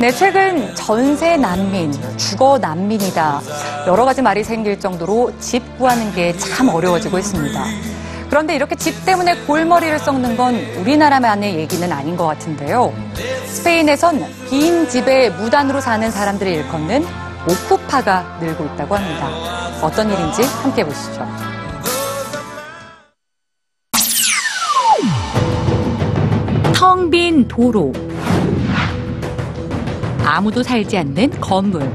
네, 최근 전세 난민, 주거 난민이다. 여러 가지 말이 생길 정도로 집 구하는 게 참 어려워지고 있습니다. 그런데 이렇게 집 때문에 골머리를 썩는 건 우리나라만의 얘기는 아닌 것 같은데요. 스페인에선 빈 집에 무단으로 사는 사람들이 일컫는 오쿠파가 늘고 있다고 합니다. 어떤 일인지 함께 보시죠. 텅 빈 도로. 아무도 살지 않는 건물.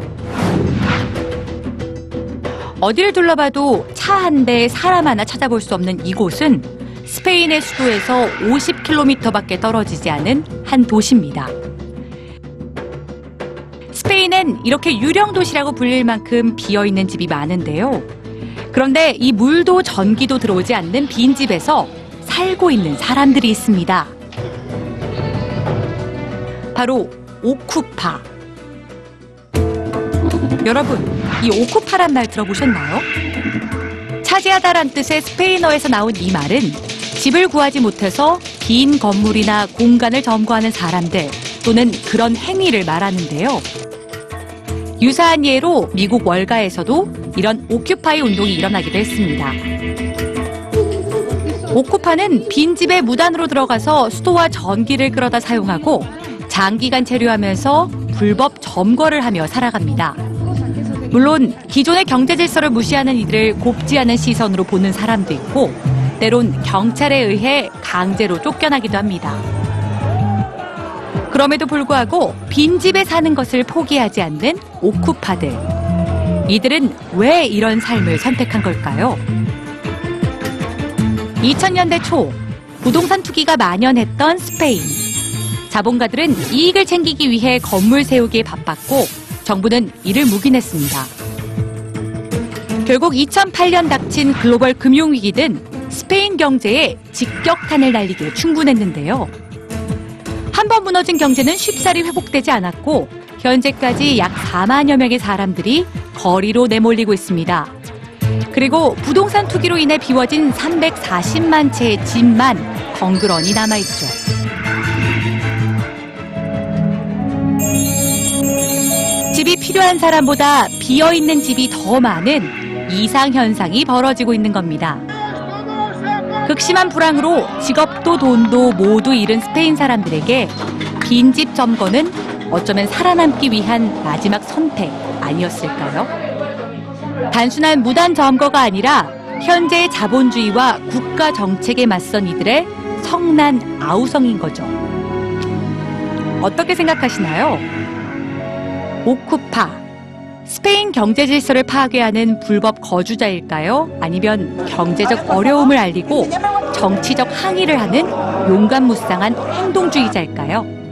어디를 둘러봐도 차 한 대, 사람 하나 찾아볼 수 없는 이곳은 스페인의 수도에서 50km밖에 떨어지지 않은 한 도시입니다. 스페인엔 이렇게 유령 도시라고 불릴 만큼 비어 있는 집이 많은데요. 그런데 이 물도 전기도 들어오지 않는 빈 집에서 살고 있는 사람들이 있습니다. 바로 오쿠파. 여러분, 이 오쿠파란 말 들어보셨나요? 차지하다란 뜻의 스페인어에서 나온 이 말은 집을 구하지 못해서 빈 건물이나 공간을 점거하는 사람들 또는 그런 행위를 말하는데요. 유사한 예로 미국 월가에서도 이런 오큐파이 운동이 일어나기도 했습니다. 오쿠파는 빈집에 무단으로 들어가서 수도와 전기를 끌어다 사용하고 장기간 체류하면서 불법 점거를 하며 살아갑니다. 물론 기존의 경제 질서를 무시하는 이들을 곱지 않은 시선으로 보는 사람도 있고 때론 경찰에 의해 강제로 쫓겨나기도 합니다. 그럼에도 불구하고 빈집에 사는 것을 포기하지 않는 오쿠파들. 이들은 왜 이런 삶을 선택한 걸까요? 2000년대 초 부동산 투기가 만연했던 스페인. 자본가들은 이익을 챙기기 위해 건물 세우기에 바빴고 정부는 이를 묵인했습니다. 결국 2008년 닥친 글로벌 금융위기는 스페인 경제에 직격탄을 날리기에 충분했는데요. 한 번 무너진 경제는 쉽사리 회복되지 않았고 현재까지 약 4만여 명의 사람들이 거리로 내몰리고 있습니다. 그리고 부동산 투기로 인해 비워진 340만 채의 집만 덩그러니 남아있죠. 필요한 사람보다 비어있는 집이 더 많은 이상현상이 벌어지고 있는 겁니다. 극심한 불황으로 직업도 돈도 모두 잃은 스페인 사람들에게 빈집 점거는 어쩌면 살아남기 위한 마지막 선택 아니었을까요? 단순한 무단 점거가 아니라 현재의 자본주의와 국가 정책에 맞선 이들의 성난 아우성인 거죠. 어떻게 생각하시나요? 오쿠파. 스페인 경제 질서를 파괴하는 불법 거주자일까요? 아니면 경제적 어려움을 알리고 정치적 항의를 하는 용감무쌍한 행동주의자일까요?